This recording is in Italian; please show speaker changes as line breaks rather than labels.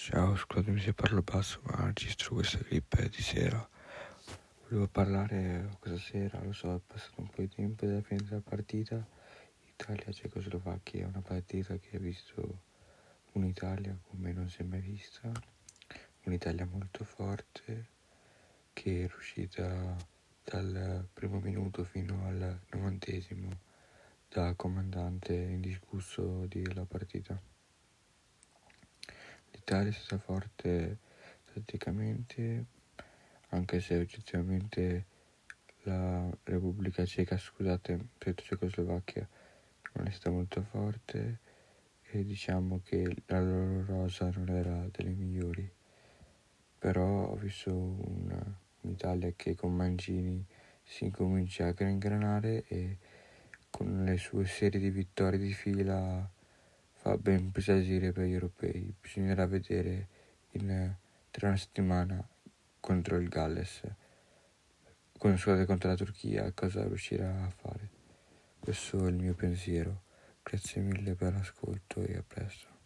Ciao, scusatemi se parlo basso, ma registro questa clip di sera. Volevo parlare questa sera, lo so, è passato un po' di tempo dalla fine della partita. Italia-Cecoslovacchia è una partita che ha visto un'Italia come non si è mai vista, un'Italia molto forte che è riuscita dal primo minuto fino al novantesimo da comandante indiscusso della partita. L'Italia è stata forte tatticamente, anche se oggettivamente la Repubblica Ceca, scusate, per Cecoslovacchia non è stata molto forte e diciamo che la loro rosa non era delle migliori. Però ho visto una, un'Italia che con Mangini si incomincia a ingranare e con le sue serie di vittorie di fila fa ben presagire per gli europei. Bisognerà vedere in tra una settimana contro il Galles, con, scusate, contro la Turchia, cosa riuscirà a fare. Questo è il mio pensiero. Grazie mille per l'ascolto e a presto.